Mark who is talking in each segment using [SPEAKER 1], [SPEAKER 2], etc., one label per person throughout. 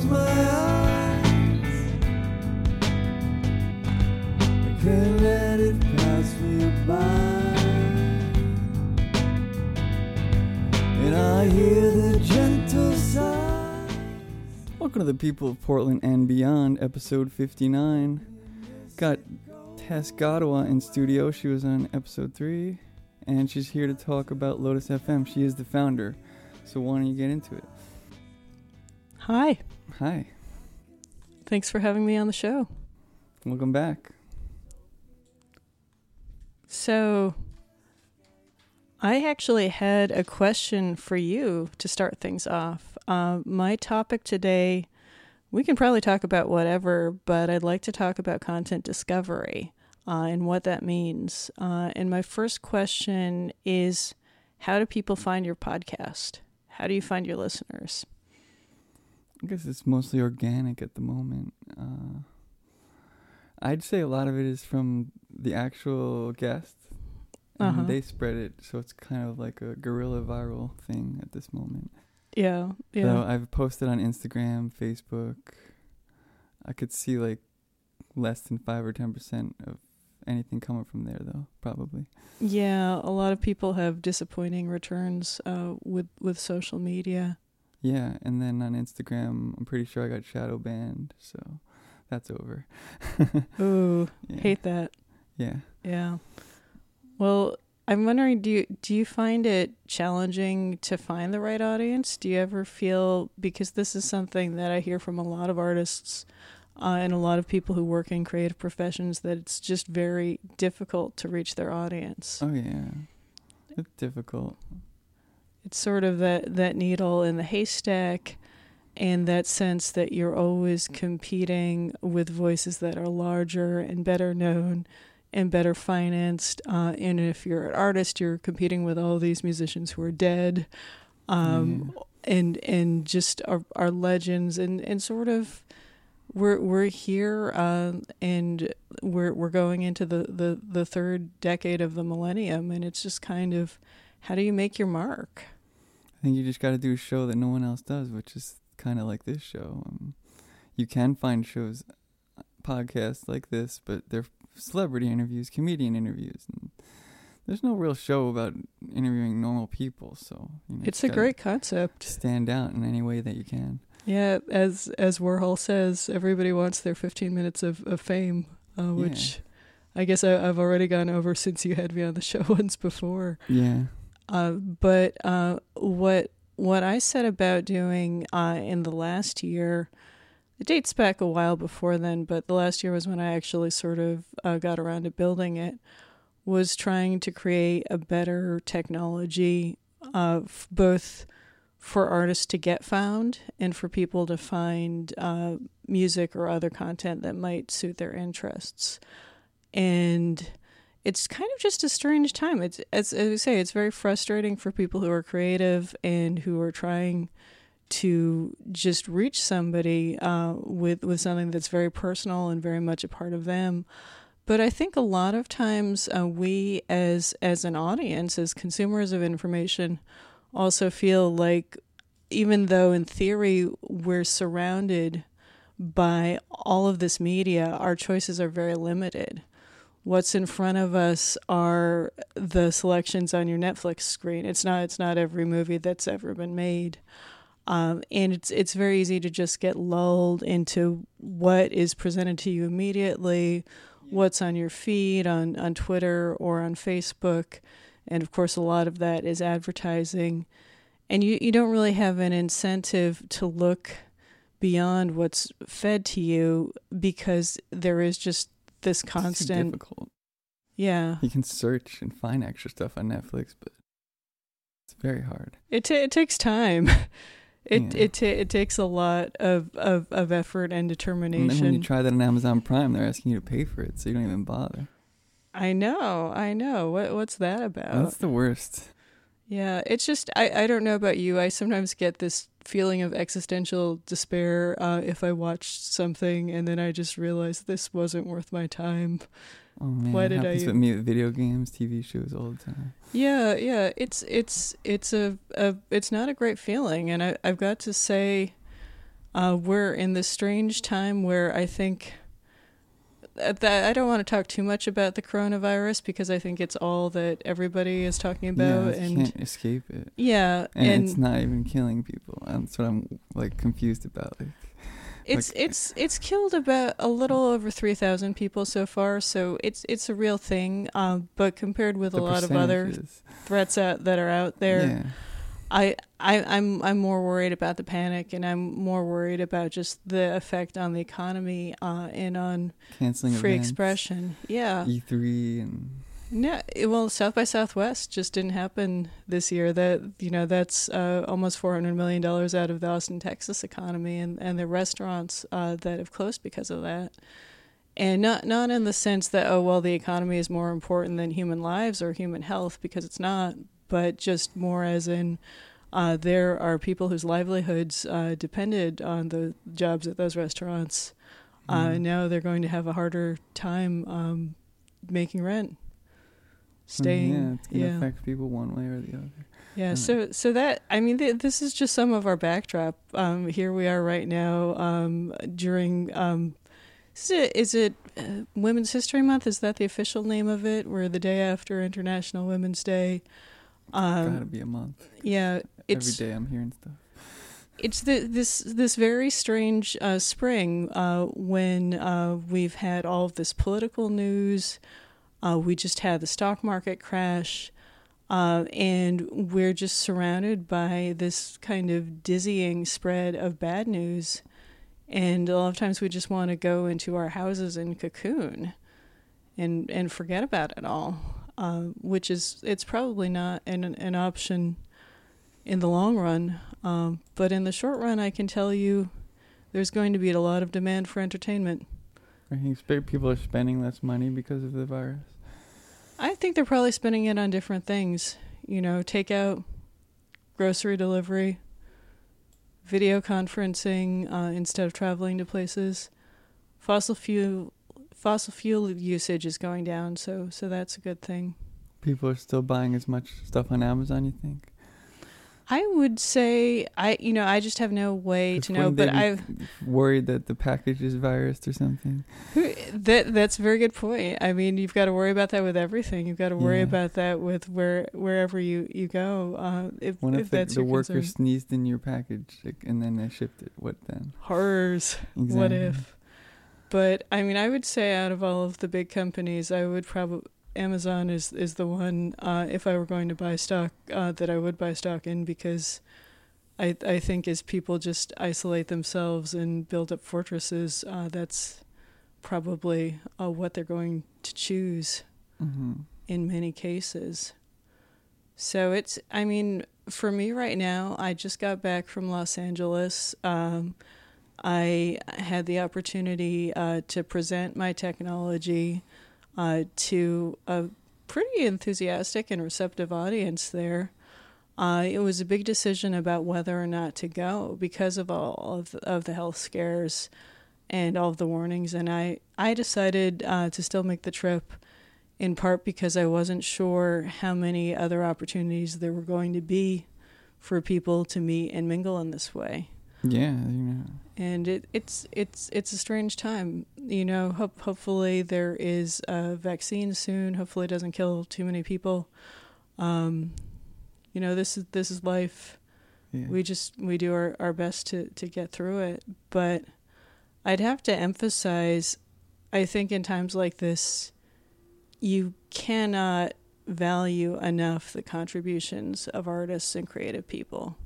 [SPEAKER 1] close my eyes. I can't let it pass me by. And I hear the gentle sigh.
[SPEAKER 2] Welcome to the people of Portland and beyond, episode 59. Got Tess Gadwa in studio. She was on episode 3, and she's here to talk about Lotus FM. She is the founder. So why don't you get into it?
[SPEAKER 3] Hi.
[SPEAKER 2] Hi.
[SPEAKER 3] Thanks for having me on the show.
[SPEAKER 2] Welcome back.
[SPEAKER 3] So, I actually had a question for you to start things off. Uh, my topic today, we can probably talk about whatever, but I'd like to talk about content discovery uh, and what that means. Uh, and my first question is how do people find your podcast? How do you find your listeners?
[SPEAKER 2] I guess it's mostly organic at the moment. Uh, I'd say a lot of it is from the actual guests. And
[SPEAKER 3] Uh-huh.
[SPEAKER 2] they spread it, so it's kind of like a guerrilla viral thing at this moment.
[SPEAKER 3] Yeah, yeah.
[SPEAKER 2] So I've posted on Instagram, Facebook. I could see like less than five or ten percent of anything coming from there, though. Probably.
[SPEAKER 3] Yeah, a lot of people have disappointing returns uh, with with social media.
[SPEAKER 2] Yeah, and then on Instagram, I'm pretty sure I got shadow banned, so that's over.
[SPEAKER 3] Ooh,
[SPEAKER 2] Yeah.
[SPEAKER 3] hate that.
[SPEAKER 2] Yeah.
[SPEAKER 3] Yeah. Well, I'm wondering, do you do you find it challenging to find the right audience? Do you ever feel because this is something that I hear from a lot of artists uh, and a lot of people who work in creative professions that it's just very difficult to reach their audience.
[SPEAKER 2] Oh yeah. It's difficult.
[SPEAKER 3] It's sort of that that needle in the haystack and that sense that you're always competing with voices that are larger and better known and better financed uh, and if you're an artist you're competing with all these musicians who are dead um, and and just are, are legends and, and sort of we're we're here um, and we're we're going into the, the, the third decade of the millennium and it's just kind of how do you make your mark?
[SPEAKER 2] I think you just got to do a show that no one else does, which is kind of like this show. Um, you can find shows, uh, podcasts like this, but they're celebrity interviews, comedian interviews, and there's no real show about interviewing normal people. So you know,
[SPEAKER 3] It's a great concept.
[SPEAKER 2] stand out in any way that you can.
[SPEAKER 3] Yeah, as as Warhol says, everybody wants their 15 minutes of, of fame, uh, which I guess I, I've already gone over since you had me on the show once before.
[SPEAKER 2] Yeah.
[SPEAKER 3] Uh, but uh, what what I said about doing uh, in the last year, it dates back a while before then, but the last year was when I actually sort of uh, got around to building it, was trying to create a better technology, uh, f- both for artists to get found and for people to find uh, music or other content that might suit their interests. And it's kind of just a strange time. It's as, as I say, it's very frustrating for people who are creative and who are trying to just reach somebody uh, with with something that's very personal and very much a part of them. But I think a lot of times uh, we, as as an audience, as consumers of information, also feel like, even though in theory we're surrounded by all of this media, our choices are very limited what's in front of us are the selections on your Netflix screen. It's not it's not every movie that's ever been made. Um, and it's it's very easy to just get lulled into what is presented to you immediately, what's on your feed on, on Twitter or on Facebook. And of course a lot of that is advertising. And you, you don't really have an incentive to look beyond what's fed to you because there is just this constant
[SPEAKER 2] difficult.
[SPEAKER 3] yeah
[SPEAKER 2] You can search and find extra stuff on Netflix, but it's very hard.
[SPEAKER 3] it ta it takes time it
[SPEAKER 2] Yeah.
[SPEAKER 3] it ta it takes a lot of, of, of effort and determination.
[SPEAKER 2] And when you try that on Amazon Prime, they're asking you to pay for it, so you don't even bother.
[SPEAKER 3] i know i know what what's that about
[SPEAKER 2] That's the worst.
[SPEAKER 3] yeah it's just i i don't know about you i sometimes get this feeling of existential despair uh, if i watched something and then i just realized this wasn't worth my time
[SPEAKER 2] Oh man,
[SPEAKER 3] Why did I
[SPEAKER 2] happens
[SPEAKER 3] u-
[SPEAKER 2] with me with video games, TV shows all the time.
[SPEAKER 3] Yeah, yeah, it's it's it's a, a it's not a great feeling, and I I've got to say, uh, we're in this strange time where I think I don't want to talk too much about the coronavirus because I think it's all that everybody is talking about,
[SPEAKER 2] yeah,
[SPEAKER 3] and
[SPEAKER 2] can't escape it.
[SPEAKER 3] yeah,
[SPEAKER 2] And,
[SPEAKER 3] and,
[SPEAKER 2] it's not even killing people. That's what I'm like confused about. Like,
[SPEAKER 3] it's
[SPEAKER 2] like-
[SPEAKER 3] it's it's killed about a little over three thousand people so far, so it's it's a real thing. Um, but compared with a lot of other threats out, that are out there,
[SPEAKER 2] Yeah.
[SPEAKER 3] I, I I'm I'm more worried about the panic, and I'm more worried about just the effect on the economy uh, and on
[SPEAKER 2] Canceling
[SPEAKER 3] free
[SPEAKER 2] events,
[SPEAKER 3] expression. Yeah,
[SPEAKER 2] E3 and
[SPEAKER 3] no, it- well, South by Southwest just didn't happen this year. That you know, that's uh, almost four hundred million dollars out of the Austin, Texas economy, and and the restaurants uh, that have closed because of that. And not not in the sense that oh well, the economy is more important than human lives or human health because it's not, but just more as in. Uh, there are people whose livelihoods uh, depended on the jobs at those restaurants. Uh,
[SPEAKER 2] Mm.
[SPEAKER 3] now they're going to have a harder time um, making rent, staying.
[SPEAKER 2] Mm, Yeah, it's gonna
[SPEAKER 3] yeah,
[SPEAKER 2] affect people one way or the other.
[SPEAKER 3] yeah. So, so that I mean, th- this is just some of our backdrop. Um, here we are right now um, during. Um, is it, is it uh, Women's History Month? Is that the official name of it? We're the day after International Women's Day.
[SPEAKER 2] Gotta
[SPEAKER 3] Um,
[SPEAKER 2] be a month.
[SPEAKER 3] yeah, it's
[SPEAKER 2] Every day I'm hearing stuff.
[SPEAKER 3] it's the, this this very strange uh, spring uh, when uh, we've had all of this political news. Uh, we just had the stock market crash, uh, and we're just surrounded by this kind of dizzying spread of bad news. And a lot of times we just want to go into our houses and cocoon, and and forget about it all. Uh, which is it's probably not an an option in the long run. Um, but in the short run, I can tell you there's going to be a lot of demand for entertainment.
[SPEAKER 2] I think people are spending less money because of the virus.
[SPEAKER 3] I think they're probably spending it on different things. You know, takeout, grocery delivery, video conferencing uh, instead of traveling to places. Fossil fuel fossil fuel usage is going down, so so that's a good thing.
[SPEAKER 2] People are still buying as much stuff on Amazon. You think?
[SPEAKER 3] I would say I you know I just have no way to know, but I
[SPEAKER 2] worried that the package is virused or something.
[SPEAKER 3] That that's a very good point. I mean, you've got to worry about that with everything. You've got to worry
[SPEAKER 2] Yeah.
[SPEAKER 3] about that with where wherever you you go. Uh, if
[SPEAKER 2] What
[SPEAKER 3] if,
[SPEAKER 2] if, the,
[SPEAKER 3] that's
[SPEAKER 2] the worker
[SPEAKER 3] concern.
[SPEAKER 2] sneezed in your package like, and then they shipped it? What then?
[SPEAKER 3] horrors.
[SPEAKER 2] Exactly.
[SPEAKER 3] What if? But I mean, I would say out of all of the big companies, I would probably Amazon is is the one. Uh, if I were going to buy stock, uh, that I would buy stock in because. I, I think as people just isolate themselves and build up fortresses, uh, that's probably uh, what they're going to choose.
[SPEAKER 2] hmm
[SPEAKER 3] in many cases. So it's, I mean, for me right now, I just got back from Los Angeles. Um, I had the opportunity uh, to present my technology uh, to a pretty enthusiastic and receptive audience there. Uh, it was a big decision about whether or not to go because of all of the, of the health scares and all of the warnings, and I I decided uh, to still make the trip in part because I wasn't sure how many other opportunities there were going to be for people to meet and mingle in this way.
[SPEAKER 2] Yeah, you know.
[SPEAKER 3] And it, it's it's it's a strange time, you know. Hope, hopefully there is a vaccine soon. Hopefully it doesn't kill too many people. Um, you know, this is this is life
[SPEAKER 2] Yeah.
[SPEAKER 3] we just we do our, our best to to get through it but i'd have to emphasize i think in times like this you cannot value enough the contributions of artists and creative people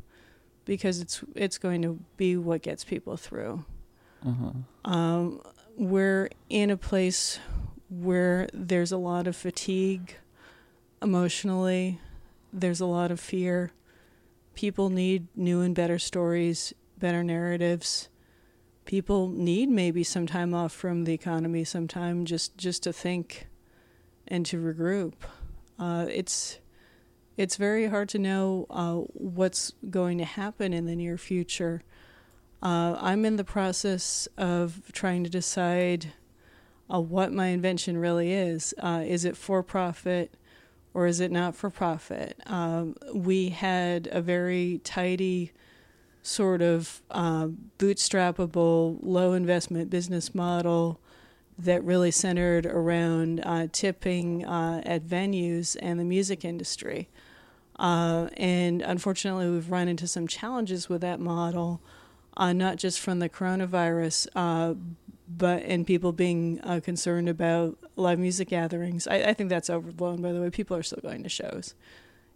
[SPEAKER 3] because it's it's going to be what gets people through
[SPEAKER 2] uh-huh.
[SPEAKER 3] um, we're in a place where there's a lot of fatigue emotionally, there's a lot of fear. People need new and better stories, better narratives. People need maybe some time off from the economy, some time just, just to think and to regroup. Uh, it's it's very hard to know uh, what's going to happen in the near future. Uh, I'm in the process of trying to decide uh, what my invention really is. Uh, is it for profit or is it not for profit? Um, we had a very tidy sort of uh, bootstrappable, low investment business model that really centered around uh, tipping uh, at venues and the music industry. Uh, and unfortunately, we've run into some challenges with that model, uh, not just from the coronavirus, uh, but and people being uh, concerned about live music gatherings. I, I think that's overblown, by the way. People are still going to shows,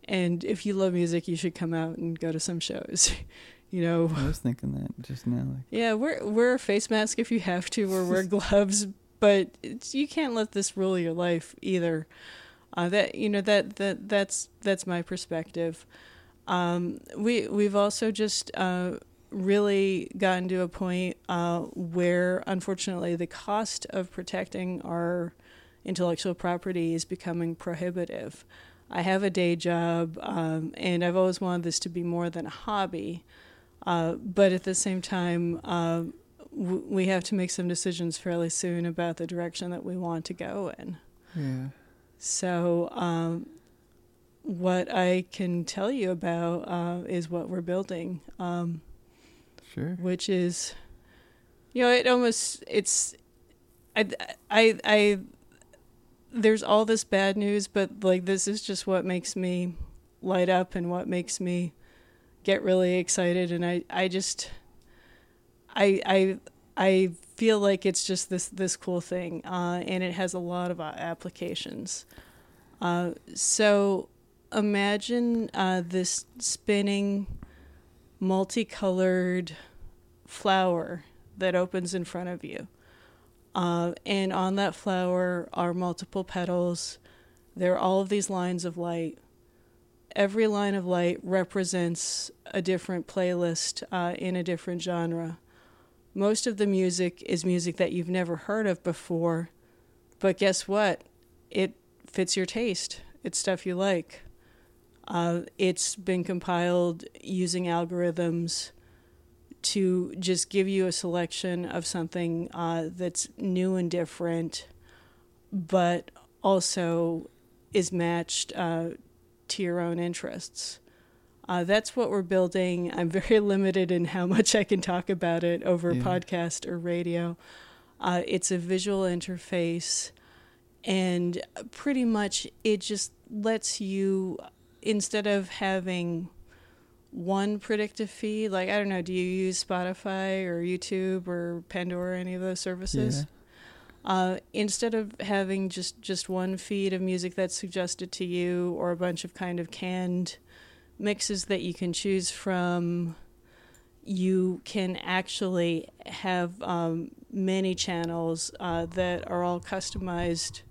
[SPEAKER 3] and if you love music, you should come out and go to some shows. you know,
[SPEAKER 2] I was thinking that just now. Like,
[SPEAKER 3] yeah, wear wear a face mask if you have to, or wear gloves, but you can't let this rule your life either. Uh, that you know that that that's that's my perspective. Um, we we've also just uh, really gotten to a point uh, where, unfortunately, the cost of protecting our intellectual property is becoming prohibitive. I have a day job, um, and I've always wanted this to be more than a hobby. Uh, but at the same time, uh, w- we have to make some decisions fairly soon about the direction that we want to go in.
[SPEAKER 2] yeah.
[SPEAKER 3] So, um, what I can tell you about uh, is what we're building, um,
[SPEAKER 2] Sure.
[SPEAKER 3] which is, you know, it almost it's, I, I, I, there's all this bad news, but like this is just what makes me light up and what makes me get really excited, and I, I just, I, I, I feel like it's just this this cool thing, uh, and it has a lot of uh, applications. Uh, so imagine uh, this spinning, multicolored flower that opens in front of you, uh, and on that flower are multiple petals. There are all of these lines of light. Every line of light represents a different playlist uh, in a different genre most of the music is music that you've never heard of before, but guess what? It fits your taste. It's stuff you like. Uh, it's been compiled using algorithms to just give you a selection of something uh, that's new and different, but also is matched uh, to your own interests. Uh, that's what we're building. I'm very limited in how much I can talk about it over
[SPEAKER 2] Yeah.
[SPEAKER 3] podcast or radio. Uh, it's a visual interface, and pretty much it just lets you, instead of having one predictive feed, like, I don't know, do you use Spotify or YouTube or Pandora, or any of those services?
[SPEAKER 2] Yeah.
[SPEAKER 3] Uh, instead of having just, just one feed of music that's suggested to you or a bunch of kind of canned mixes that you can choose from. You can actually have um, many channels uh, that are all customized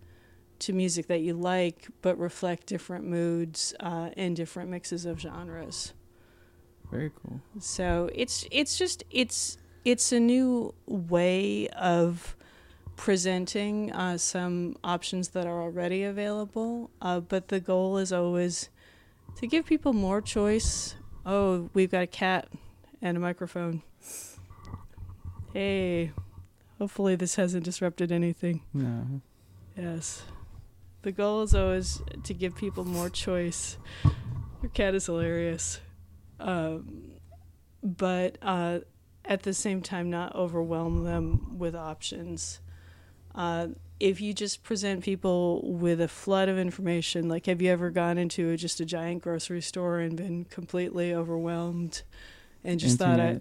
[SPEAKER 3] to music that you like, but reflect different moods uh, and different mixes of genres.
[SPEAKER 2] Very cool.
[SPEAKER 3] So it's it's just it's it's a new way of presenting uh, some options that are already available, uh, but the goal is always to give people more choice. Oh, we've got a cat and a microphone. Hey, hopefully this hasn't disrupted anything.
[SPEAKER 2] No.
[SPEAKER 3] Yes. The goal is always to give people more choice. Your cat is hilarious. Um, but uh, at the same time, not overwhelm them with options. Uh, if you just present people with a flood of information, like have you ever gone into a, just a giant grocery store and been completely overwhelmed and just thought, I,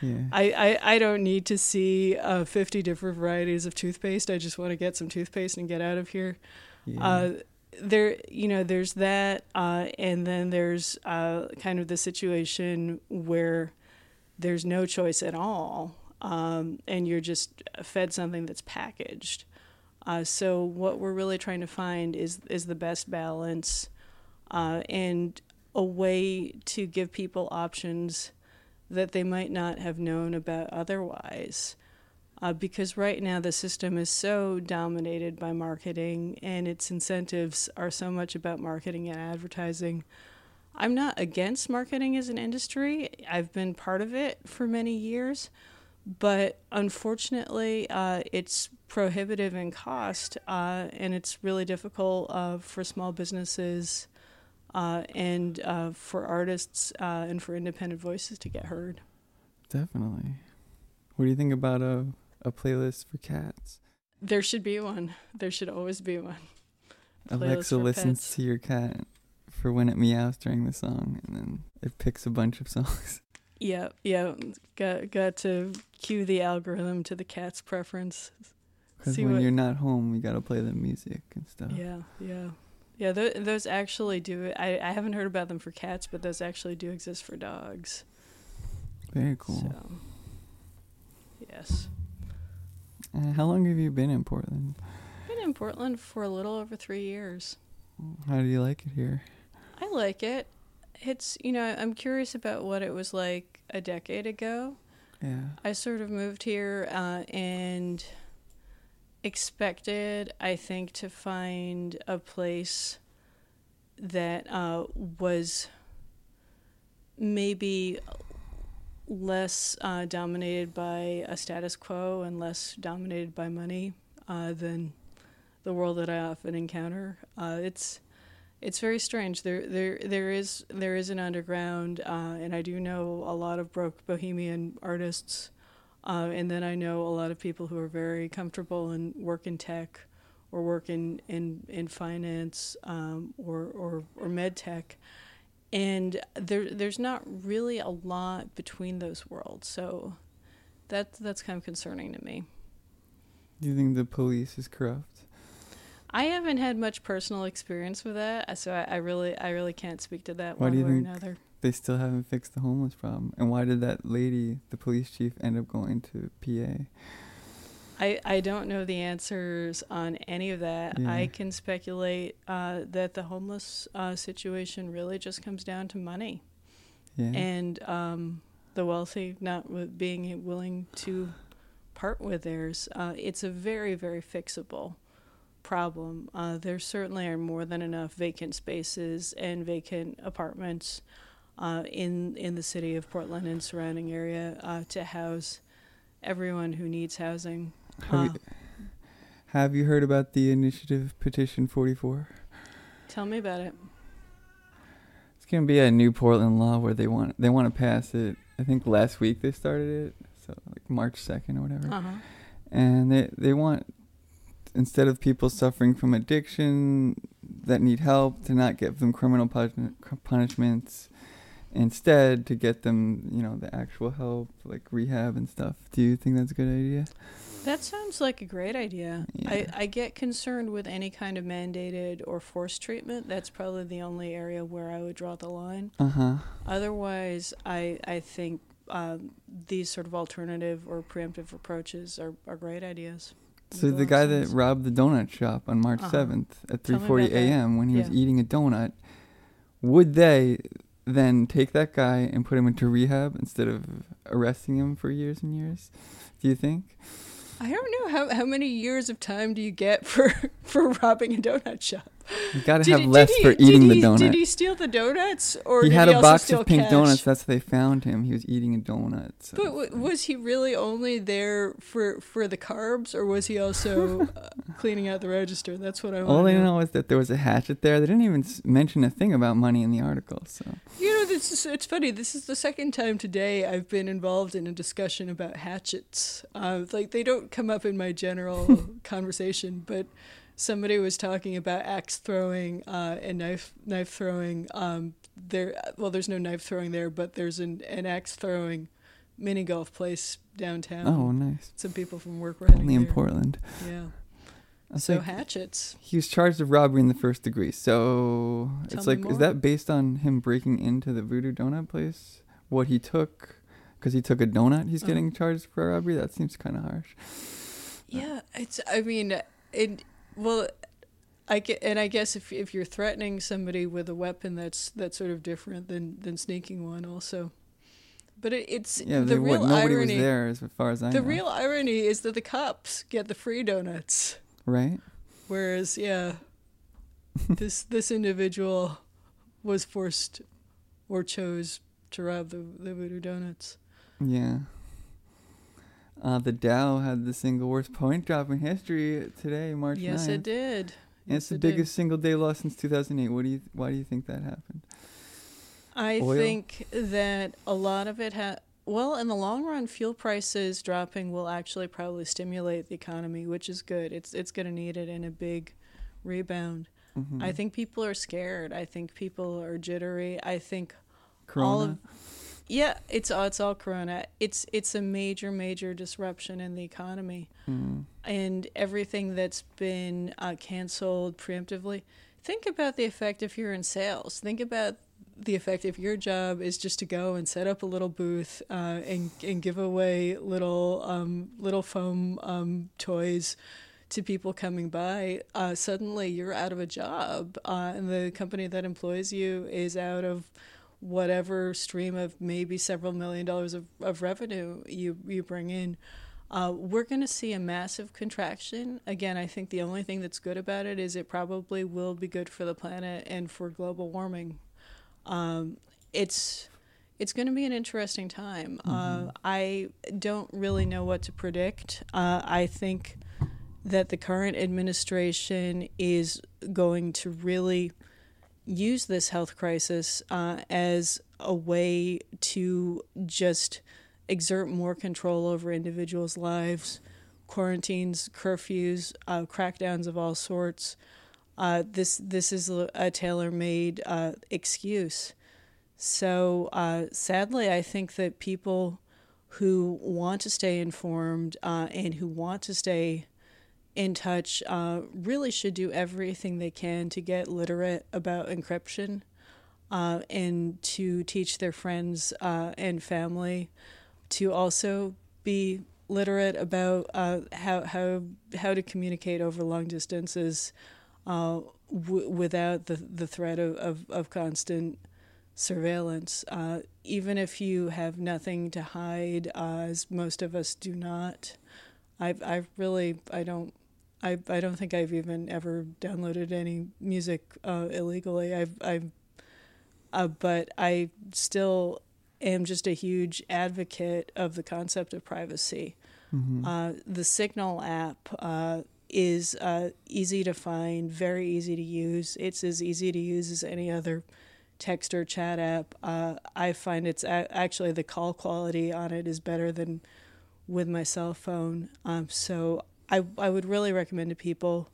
[SPEAKER 2] Yeah.
[SPEAKER 3] I, I, I don't need to see uh, 50 different varieties of toothpaste. I just want to get some toothpaste and get out of here.
[SPEAKER 2] yeah.
[SPEAKER 3] Uh, there, you know, there's that, uh, and then there's uh, kind of the situation where there's no choice at all, um, and you're just fed something that's packaged. Uh, so what we're really trying to find is is the best balance, uh, and a way to give people options that they might not have known about otherwise uh, because right now the system is so dominated by marketing and its incentives are so much about marketing and advertising. I'm not against marketing as an industry, I've been part of it for many years, but unfortunately, uh, it's prohibitive in cost uh, and it's really difficult uh, for small businesses. uh, and uh, for artists uh, and for independent voices to get heard.
[SPEAKER 2] Definitely. What do you think about a a playlist for cats?
[SPEAKER 3] There should be one. There should always be one. Playlist
[SPEAKER 2] Alexa listens
[SPEAKER 3] pets.
[SPEAKER 2] to your cat for when it meows during the song, and then it picks a bunch of songs.
[SPEAKER 3] Yeah, yeah. Got got to cue the algorithm to the cat's preference.
[SPEAKER 2] Because when
[SPEAKER 3] what-
[SPEAKER 2] you're not home, you gotta play the music and stuff.
[SPEAKER 3] Yeah, yeah, yeah. Th- those actually do. I I haven't heard about them for cats, but those actually do exist for dogs.
[SPEAKER 2] Very cool.
[SPEAKER 3] So, yes,
[SPEAKER 2] Uh, how long have you been in Portland?
[SPEAKER 3] been in Portland for a little over three years.
[SPEAKER 2] How do you like it here?
[SPEAKER 3] I like it. It's you know I'm curious about what it was like a decade ago.
[SPEAKER 2] Yeah.
[SPEAKER 3] I sort of moved here uh, and expected, I think, to find a place that uh, was maybe less uh, dominated by a status quo and less dominated by money uh, than the world that I often encounter. Uh, it's it's very strange. There there there is there is an underground, uh, and I do know a lot of broke bohemian artists, uh, and then I know a lot of people who are very comfortable and work in tech, or work in in in finance, um, or or or med tech, and there there's not really a lot between those worlds. So, that that's kind of concerning to me.
[SPEAKER 2] Do you think the police is corrupt?
[SPEAKER 3] I haven't had much personal experience with that, so I, I really I really can't speak to that
[SPEAKER 2] Why
[SPEAKER 3] one
[SPEAKER 2] do you
[SPEAKER 3] way or
[SPEAKER 2] think-
[SPEAKER 3] another.
[SPEAKER 2] They still haven't fixed the homeless problem. And why did that lady, the police chief, end up going to PA?
[SPEAKER 3] I, I don't know the answers on any of that.
[SPEAKER 2] Yeah.
[SPEAKER 3] I can speculate uh, that the homeless uh, situation really just comes down to money
[SPEAKER 2] Yeah.
[SPEAKER 3] and um, the wealthy not w- being willing to part with theirs. Uh, it's a very, very fixable problem. Uh, there certainly are more than enough vacant spaces and vacant apartments uh, in in the city of Portland and surrounding area uh, to house everyone who needs housing.
[SPEAKER 2] have,
[SPEAKER 3] uh,
[SPEAKER 2] you, have you heard about the initiative petition 44?
[SPEAKER 3] Tell me about it.
[SPEAKER 2] It's gonna be a new Portland law where they want they want to pass it. I think last week they started it, so like March second or whatever.
[SPEAKER 3] Uh huh.
[SPEAKER 2] and they they want instead of people suffering from addiction that need help to not give them criminal pun- punishments instead to get them you know the actual help like rehab and stuff do you think that's a good idea
[SPEAKER 3] That sounds like a great idea.
[SPEAKER 2] Yeah.
[SPEAKER 3] I, I get concerned with any kind of mandated or forced treatment. That's probably the only area where I would draw the line.
[SPEAKER 2] uh-huh
[SPEAKER 3] Otherwise, I I think um, these sort of alternative or preemptive approaches are, are great ideas.
[SPEAKER 2] So the guy that robbed the donut shop on march
[SPEAKER 3] Uh-huh.
[SPEAKER 2] 7th at 3:40 a.m when he was eating a donut would they then take that guy and put him into rehab instead of arresting him for years and years do you think?
[SPEAKER 3] I don't know. How, how many years of time do you get for, for robbing a donut shop?
[SPEAKER 2] You gotta
[SPEAKER 3] Did
[SPEAKER 2] have
[SPEAKER 3] he-
[SPEAKER 2] less
[SPEAKER 3] did he-
[SPEAKER 2] for eating
[SPEAKER 3] did
[SPEAKER 2] the
[SPEAKER 3] he-
[SPEAKER 2] donut
[SPEAKER 3] Did he steal the donuts, or
[SPEAKER 2] he had
[SPEAKER 3] he
[SPEAKER 2] a box of pink
[SPEAKER 3] cash?
[SPEAKER 2] donuts. That's how they found him. He was eating a donut. so-
[SPEAKER 3] But w- was he really only there for for the carbs, or was he also uh, cleaning out the register? That's what I
[SPEAKER 2] all they
[SPEAKER 3] know.
[SPEAKER 2] know is that there was a hatchet there. They didn't even mention a thing about money in the article. So
[SPEAKER 3] You know, this is, it's funny. This is the second time today I've been involved in a discussion about hatchets. Uh, like they don't come up in my general conversation, but somebody was talking about axe throwing uh, and knife knife throwing. Um, there, well, there's no knife throwing there, but there's an, an axe throwing mini golf place downtown.
[SPEAKER 2] oh, nice.
[SPEAKER 3] Some people from work were
[SPEAKER 2] Only in
[SPEAKER 3] there.
[SPEAKER 2] Portland.
[SPEAKER 3] Yeah. So
[SPEAKER 2] think
[SPEAKER 3] hatchets.
[SPEAKER 2] he was charged of robbery in the first degree. So
[SPEAKER 3] Tell
[SPEAKER 2] it's like,
[SPEAKER 3] more.
[SPEAKER 2] is that based on him breaking into the Voodoo Donut place? What he took? Because he took a donut, he's
[SPEAKER 3] Uh-huh.
[SPEAKER 2] getting charged for robbery. That seems kind of harsh.
[SPEAKER 3] Yeah, it's. I mean, it. Well, I get, and I guess if if you're threatening somebody with a weapon, that's that's sort of different than than sneaking one, also. But it, it's
[SPEAKER 2] Yeah,
[SPEAKER 3] the real
[SPEAKER 2] what, nobody
[SPEAKER 3] irony.
[SPEAKER 2] was there as far as I
[SPEAKER 3] The
[SPEAKER 2] know.
[SPEAKER 3] real irony is that the cops get the free donuts,
[SPEAKER 2] right?
[SPEAKER 3] whereas yeah, this this individual was forced or chose to rob the the voodoo donuts.
[SPEAKER 2] Yeah. Uh, the Dow had the single worst point drop in history today, March
[SPEAKER 3] yes,
[SPEAKER 2] 9th.
[SPEAKER 3] it did.
[SPEAKER 2] And it's the
[SPEAKER 3] it did.
[SPEAKER 2] biggest single day loss since 2008. What do you? Why do you think that happened?
[SPEAKER 3] I
[SPEAKER 2] Oil?
[SPEAKER 3] think that a lot of it ha well, in the long run, fuel prices dropping will actually probably stimulate the economy, which is good. It's it's going to need it in a big rebound.
[SPEAKER 2] Mhm.
[SPEAKER 3] I think people are scared. I think people are jittery. I think
[SPEAKER 2] Corona.
[SPEAKER 3] all of yeah, it's all it's all corona. It's it's a major major disruption in the economy.
[SPEAKER 2] Mm.
[SPEAKER 3] and everything that's been uh, canceled preemptively. Think about the effect if you're in sales. Think about the effect if your job is just to go and set up a little booth uh, and and give away little um, little foam um, toys to people coming by. Uh, suddenly, you're out of a job, uh, and the company that employs you is out of whatever stream of maybe several million dollars of, of revenue you you bring in. Uh, we're going to see a massive contraction. Again, I think the only thing that's good about it is it probably will be good for the planet and for global warming. Um, it's it's going to be an interesting time. Uh, I don't really know what to predict. Uh, I think that the current administration is going to really use this health crisis uh, as a way to just exert more control over individuals' lives, quarantines, curfews, uh, crackdowns of all sorts. Uh, this this is a, tailor-made uh, excuse. So uh, sadly, I think that people who want to stay informed uh, and who want to stay in touch uh, really should do everything they can to get literate about encryption uh, and to teach their friends uh, and family to also be literate about uh, how how how to communicate over long distances uh, w- without the the threat of, of, of constant surveillance. Uh, even if you have nothing to hide, as most of us do not, I've I've really I don't. I, I don't think I've even ever downloaded any music uh, illegally. I've I've uh, but I still am just a huge advocate of the concept of privacy.
[SPEAKER 2] Mhm.
[SPEAKER 3] Uh, the Signal app uh, is uh, easy to find, very easy to use. It's as easy to use as any other text or chat app. Uh, I find it's a- actually the call quality on it is better than with my cell phone. Um, so I I would really recommend to people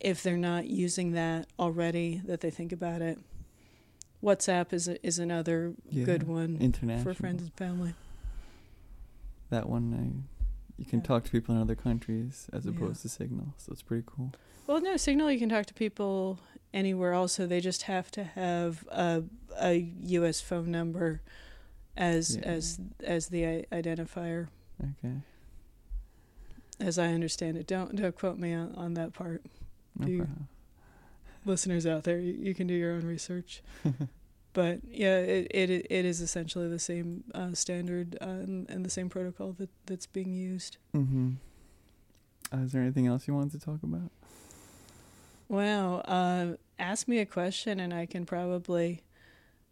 [SPEAKER 3] if they're not using that already that they think about it. WhatsApp is a, is another
[SPEAKER 2] Yeah.
[SPEAKER 3] good one
[SPEAKER 2] International.
[SPEAKER 3] for friends and family.
[SPEAKER 2] That one, I, you can
[SPEAKER 3] Yeah.
[SPEAKER 2] talk to people in other countries as
[SPEAKER 3] Yeah.
[SPEAKER 2] opposed to Signal, so it's pretty cool.
[SPEAKER 3] Well, no, Signal you can talk to people anywhere. Also, they just have to have a a U.S. phone number as
[SPEAKER 2] Yeah.
[SPEAKER 3] as as the identifier,
[SPEAKER 2] Okay,
[SPEAKER 3] as I understand it. Don't don't quote me on, on that part.
[SPEAKER 2] no
[SPEAKER 3] you- Listeners out there, you, you can do your own research. but yeah, it, it it is essentially the same uh, standard uh, and, and the same protocol that that's being used.
[SPEAKER 2] Mm-hmm. Uh, is there anything else you wanted to talk about?
[SPEAKER 3] Wow. Uh, ask me a question and I can probably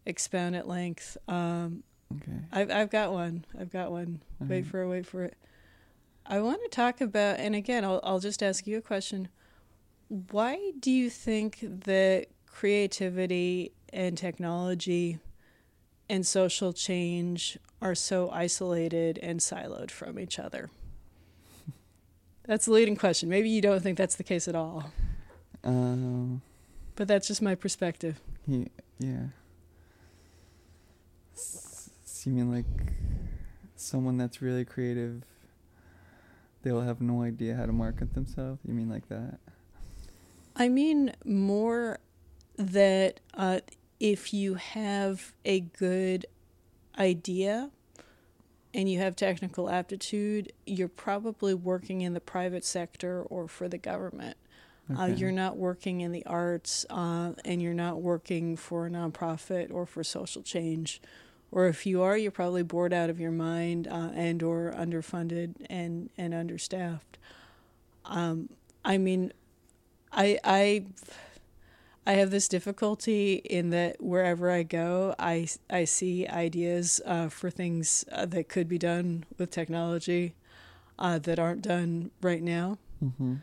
[SPEAKER 3] expound at length. Um,
[SPEAKER 2] Okay.
[SPEAKER 3] I've I've got one. I've got one. Wait for it. Wait for it. I want to talk about, and again, I'll I'll just ask you a question. Why do you think that creativity and technology and social change are so isolated and siloed from each other? That's the leading question. Maybe you don't think that's the case at all,
[SPEAKER 2] Um.
[SPEAKER 3] but that's just my perspective.
[SPEAKER 2] Yeah. S- s- you mean like someone that's really creative? They'll have no idea how to market themselves. You mean like that?
[SPEAKER 3] I mean more that uh, if you have a good idea and you have technical aptitude, you're probably working in the private sector or for the government. Uh, you're not working in the arts uh, and you're not working for a nonprofit or for social change. Or if you are, you're probably bored out of your mind uh, and or underfunded and, and understaffed. Um, I mean, I I I have this difficulty in that wherever I go, I I see ideas uh, for things uh, that could be done with technology uh, that aren't done right now.
[SPEAKER 2] Mm-hmm.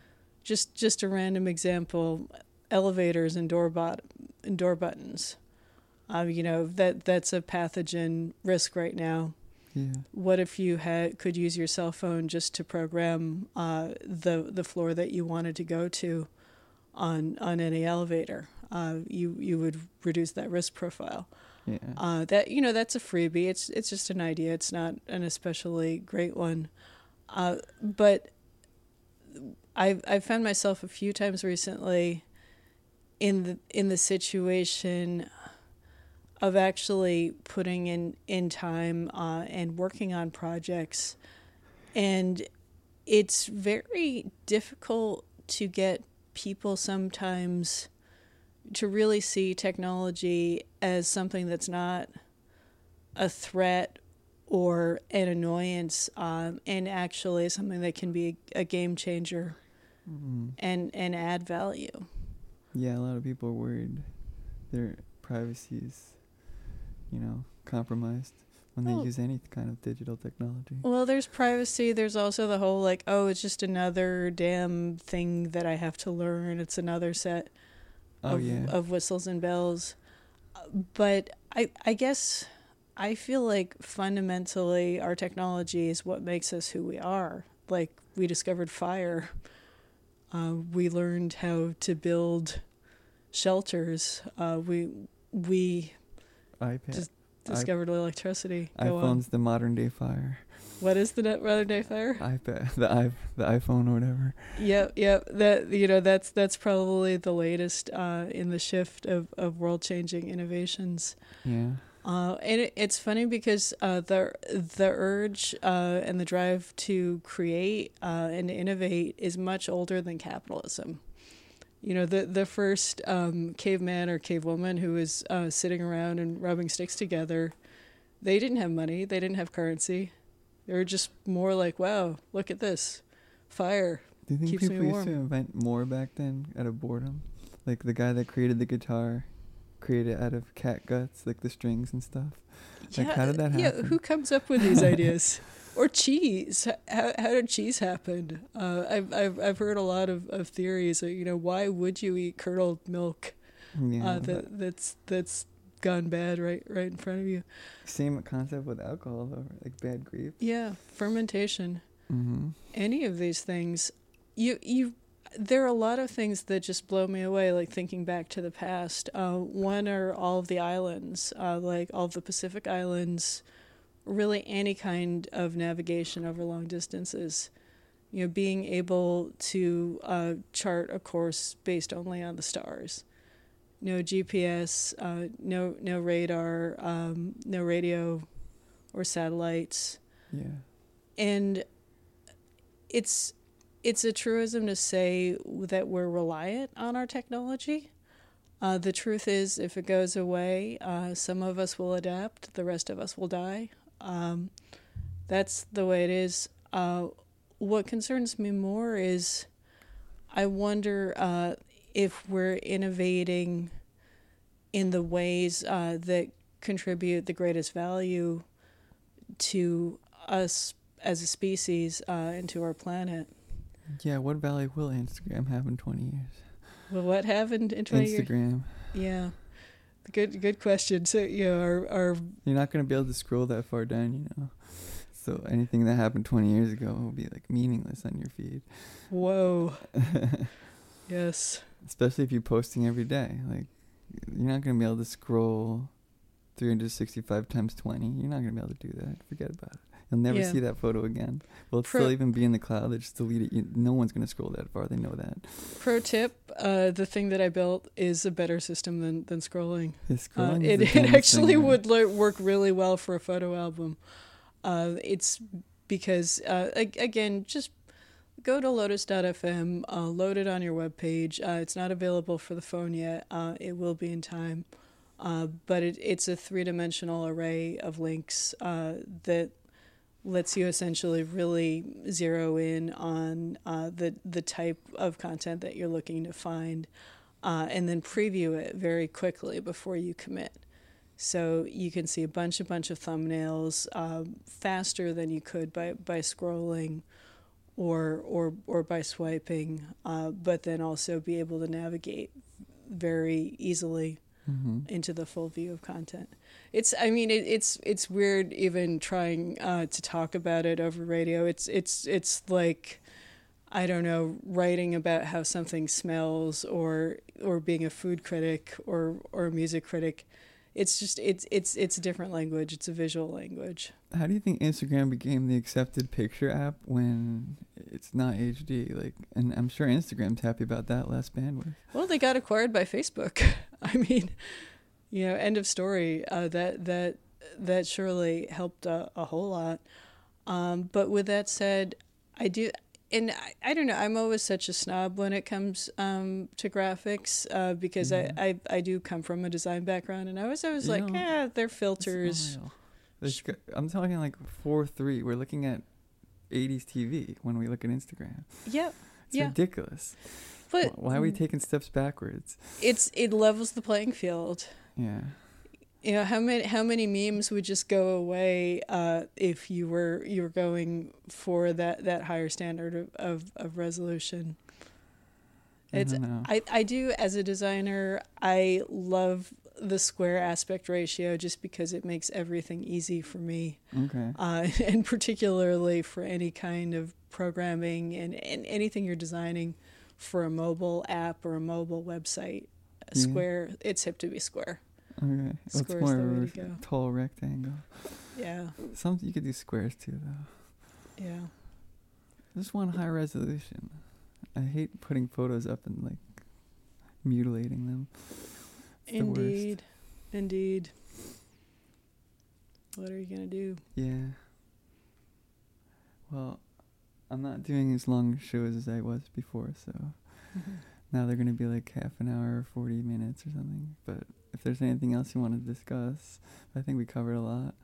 [SPEAKER 3] just just a random example: elevators and door bot and door buttons. Um, you know that that's a pathogen risk right now.
[SPEAKER 2] Yeah.
[SPEAKER 3] What if you had could use your cell phone just to program uh, the the floor that you wanted to go to on on any elevator? Uh, you you would reduce that risk profile.
[SPEAKER 2] Yeah.
[SPEAKER 3] Uh, that you know that's a freebie. It's it's just an idea. It's not an especially great one. Uh, but I I found myself a few times recently in the in the situation of actually putting in in time uh, and working on projects, and it's very difficult to get people sometimes to really see technology as something that's not a threat or an annoyance, um, and actually something that can be a, a game changer
[SPEAKER 2] Mm.
[SPEAKER 3] and and add value.
[SPEAKER 2] Yeah, a lot of people are worried their privacy is, you know, compromised when they use any kind of digital technology.
[SPEAKER 3] Well, there's privacy. There's also the whole like, oh, it's just another damn thing that I have to learn. It's another set
[SPEAKER 2] Oh
[SPEAKER 3] of,
[SPEAKER 2] yeah.
[SPEAKER 3] of whistles and bells. But I I guess I feel like fundamentally our technology is what makes us who we are. Like we discovered fire. Uh, we learned how to build shelters. Uh, we we
[SPEAKER 2] iPad.
[SPEAKER 3] just discovered electricity. Go on.
[SPEAKER 2] iPhone's the modern day fire.
[SPEAKER 3] What is the modern day fire?
[SPEAKER 2] iPad, the i the iPhone or whatever.
[SPEAKER 3] Yep, yep. That you know, that's that's probably the latest uh, in the shift of, of world changing innovations.
[SPEAKER 2] Yeah.
[SPEAKER 3] Uh, and it, it's funny because uh, the the urge uh, and the drive to create uh, and innovate is much older than capitalism. You know, the the first um, caveman or cavewoman who was uh, sitting around and rubbing sticks together, they didn't have money, they didn't have currency. They were just more like, "Wow, look at this, fire."
[SPEAKER 2] Do you think
[SPEAKER 3] Keeps
[SPEAKER 2] people used to invent more back then out of boredom? Like the guy that created the guitar created it out of cat guts, like the strings and stuff. Like, how did that
[SPEAKER 3] Yeah, who comes up with these ideas? Or cheese? How how did cheese happen? Uh, I've I've I've heard a lot of, of theories. uh, You know, why would you eat curdled milk
[SPEAKER 2] Yeah.
[SPEAKER 3] uh, that that's that's gone bad right right in front of you?
[SPEAKER 2] same concept with alcohol though, like bad grief.
[SPEAKER 3] Yeah, fermentation.
[SPEAKER 2] Mm-hmm.
[SPEAKER 3] Any of these things, you you. There are a lot of things that just blow me away. Like thinking back to the past. Uh, one are all of the islands, uh, like all of the Pacific islands. Really, any kind of navigation over long distances. You know, being able to uh, chart a course based only on the stars. No GPS, uh, no no radar, um, no radio, or satellites
[SPEAKER 2] Yeah.
[SPEAKER 3] and it's it's a truism to say that we're reliant on our technology. Uh, the truth is, if it goes away, uh, some of us will adapt, the rest of us will die. Um, that's the way it is. Uh, what concerns me more is I wonder uh, if we're innovating in the ways uh, that contribute the greatest value to us as a species uh, and to our planet.
[SPEAKER 2] Yeah. What value will Instagram have in twenty years?
[SPEAKER 3] Well, what happened in 20 years?
[SPEAKER 2] Instagram.
[SPEAKER 3] Yeah. Good good question. So, you know, our, our
[SPEAKER 2] You're not gonna be able to scroll that far down, you know. So anything that happened 20 years ago will be like meaningless on your feed,
[SPEAKER 3] whoa. yes.
[SPEAKER 2] especially if you're posting every day. Like you're not gonna be able to scroll 365 times 20. You're not gonna be able to do that. Forget about it. You'll never
[SPEAKER 3] Yeah.
[SPEAKER 2] see that photo again. Will
[SPEAKER 3] Pro-
[SPEAKER 2] still even be in the cloud? They just delete it. You, no one's gonna scroll that far. They know that.
[SPEAKER 3] Pro tip, uh, the thing that I built is a better system than, than scrolling.
[SPEAKER 2] Yeah,
[SPEAKER 3] Uh,
[SPEAKER 2] scrolling is
[SPEAKER 3] it it actually
[SPEAKER 2] thing
[SPEAKER 3] would le- work really well for a photo album. Uh, it's because, uh, again, just go to lotus.fm, uh, load it on your webpage. Uh, it's not available for the phone yet. Uh, it will be in time. Uh, but it, it's a three dimensional array of links uh, that lets you essentially really zero in on uh, the, the type of content that you're looking to find uh, and then preview it very quickly before you commit. So you can see a bunch, a bunch of thumbnails um, faster than you could by by scrolling, or or or by swiping, uh, but then also be able to navigate very easily
[SPEAKER 2] hmm
[SPEAKER 3] into the full view of content. It's I mean it, it's it's weird even trying uh, to talk about it over radio. It's it's it's like I don't know writing about how something smells or or being a food critic or or a music critic. It's just it's it's it's a different language. It's a visual language.
[SPEAKER 2] How do you think Instagram became the accepted picture app when it's not HD? Like, and I'm sure Instagram's happy about that less bandwidth.
[SPEAKER 3] Well, they got acquired by Facebook. I mean, you know, end of story. Uh, that that that surely helped a, a whole lot. Um, but with that said, I do, and I, I don't know. I'm always such a snob when it comes um, to graphics uh, because
[SPEAKER 2] Mhm.
[SPEAKER 3] I, I I do come from a design background, and I was always
[SPEAKER 2] You
[SPEAKER 3] like, yeah, they're filters.
[SPEAKER 2] I'm talking like four three. We're looking at 80s TV when we look at Instagram.
[SPEAKER 3] Yep.
[SPEAKER 2] It's
[SPEAKER 3] Yeah.
[SPEAKER 2] ridiculous.
[SPEAKER 3] But
[SPEAKER 2] Why are we taking steps backwards?
[SPEAKER 3] it's it levels the playing field.
[SPEAKER 2] Yeah.
[SPEAKER 3] You know how many how many memes would just go away uh, if you were you were going for that, that higher standard of, of, of resolution.
[SPEAKER 2] I
[SPEAKER 3] It's
[SPEAKER 2] don't.
[SPEAKER 3] I, I do as a designer I love the square aspect ratio just because it makes everything easy for me
[SPEAKER 2] okay.
[SPEAKER 3] uh, and particularly for any kind of programming and, and anything you're designing for a mobile app or a mobile website. Square it's hip to be square.
[SPEAKER 2] Okay.
[SPEAKER 3] Square's
[SPEAKER 2] more
[SPEAKER 3] the
[SPEAKER 2] of a tall rectangle?
[SPEAKER 3] Yeah,
[SPEAKER 2] Some you could do squares too though.
[SPEAKER 3] yeah.
[SPEAKER 2] Just want high resolution. I hate putting photos up and like mutilating them. It's the.
[SPEAKER 3] Indeed. Indeed. What are you gonna do?
[SPEAKER 2] Yeah. Well, I'm not doing as long shows as I was before, so now they're gonna be like half an hour or forty minutes or something. But if there's anything else you want to discuss, I think we covered a lot.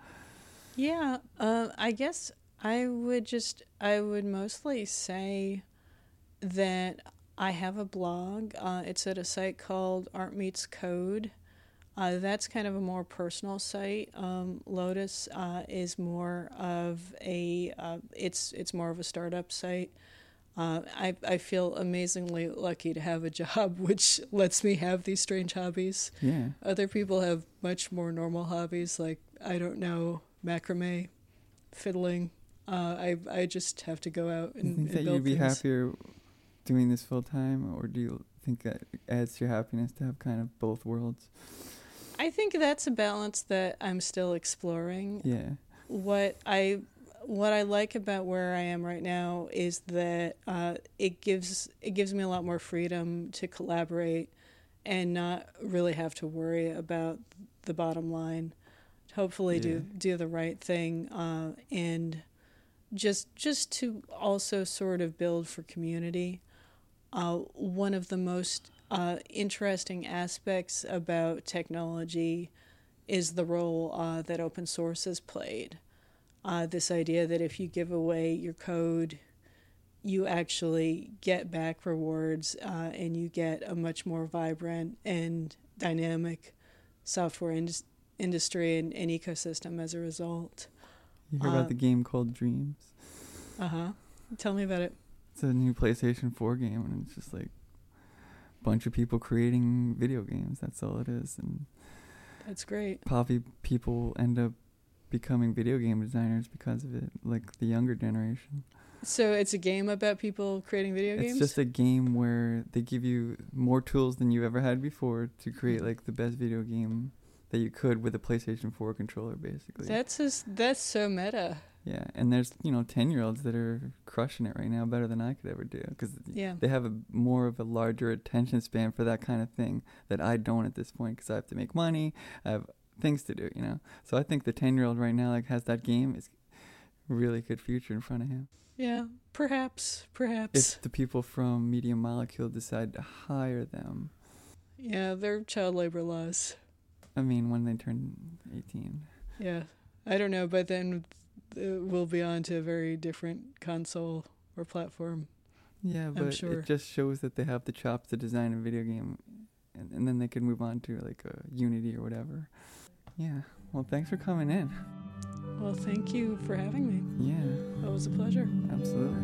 [SPEAKER 3] Yeah, uh, I guess I would just I would mostly say that I have a blog. Uh, it's at a site called Art Meets Code. Uh, that's kind of a more personal site. Um, Lotus uh, is more of a uh, it's it's more of a startup site. Uh, I I feel amazingly lucky to have a job which lets me have these strange hobbies.
[SPEAKER 2] Yeah.
[SPEAKER 3] Other people have much more normal hobbies, like I don't know macrame, fiddling. Uh, I I just have to go out
[SPEAKER 2] Do you
[SPEAKER 3] and,
[SPEAKER 2] think
[SPEAKER 3] and
[SPEAKER 2] that you'd be
[SPEAKER 3] things.
[SPEAKER 2] happier doing this full time, or do you think that adds to your happiness to have kind of both worlds?
[SPEAKER 3] I think that's a balance that I'm still exploring.
[SPEAKER 2] Yeah.
[SPEAKER 3] What I what I like about where I am right now is that uh, it gives it gives me a lot more freedom to collaborate and not really have to worry about the bottom line. Hopefully, do
[SPEAKER 2] Yeah.
[SPEAKER 3] do the right thing uh, and just just to also sort of build for community. Uh, one of the most uh, interesting aspects about technology is the role uh, that open source has played. Uh, this idea that if you give away your code, you actually get back rewards uh, and you get a much more vibrant and dynamic software indus- industry and, and ecosystem as a result.
[SPEAKER 2] You hear
[SPEAKER 3] Uh,
[SPEAKER 2] about the game called Dreams?
[SPEAKER 3] Uh huh. Tell me about it.
[SPEAKER 2] It's a new PlayStation 4 game, and it's just like a bunch of people creating video games. That's all it is. And
[SPEAKER 3] That's great.
[SPEAKER 2] probably people end up becoming video game designers because of it, like the younger generation.
[SPEAKER 3] So it's a game about people creating video
[SPEAKER 2] It's
[SPEAKER 3] games.
[SPEAKER 2] It's just a game where they give you more tools than you've ever had before to create
[SPEAKER 3] Mhm.
[SPEAKER 2] like the best video game that you could with a PlayStation 4 controller, basically.
[SPEAKER 3] That's just that's so meta.
[SPEAKER 2] yeah, and there's you know 10 year olds that are crushing it right now better than I could ever do because
[SPEAKER 3] Yeah.
[SPEAKER 2] they have a more of a larger attention span for that kind of thing that I don't at this point because I have to make money, I have things to do, you know. So I think the 10 year old right now like has that game is really good future in front of him.
[SPEAKER 3] Yeah. Perhaps. Perhaps.
[SPEAKER 2] If the people from Media Molecule decide to hire them,
[SPEAKER 3] yeah. They're child labor laws.
[SPEAKER 2] I mean when they turn 18.
[SPEAKER 3] Yeah. I don't know, but then we'll be on to a very different console or platform.
[SPEAKER 2] Yeah, but
[SPEAKER 3] sure.
[SPEAKER 2] it just shows that they have the chops to design a video game, and, and then they can move on to like a Unity or whatever. Yeah. Well, thanks for coming in.
[SPEAKER 3] Well, thank you for having me.
[SPEAKER 2] Yeah,
[SPEAKER 3] That was a pleasure.
[SPEAKER 2] absolutely.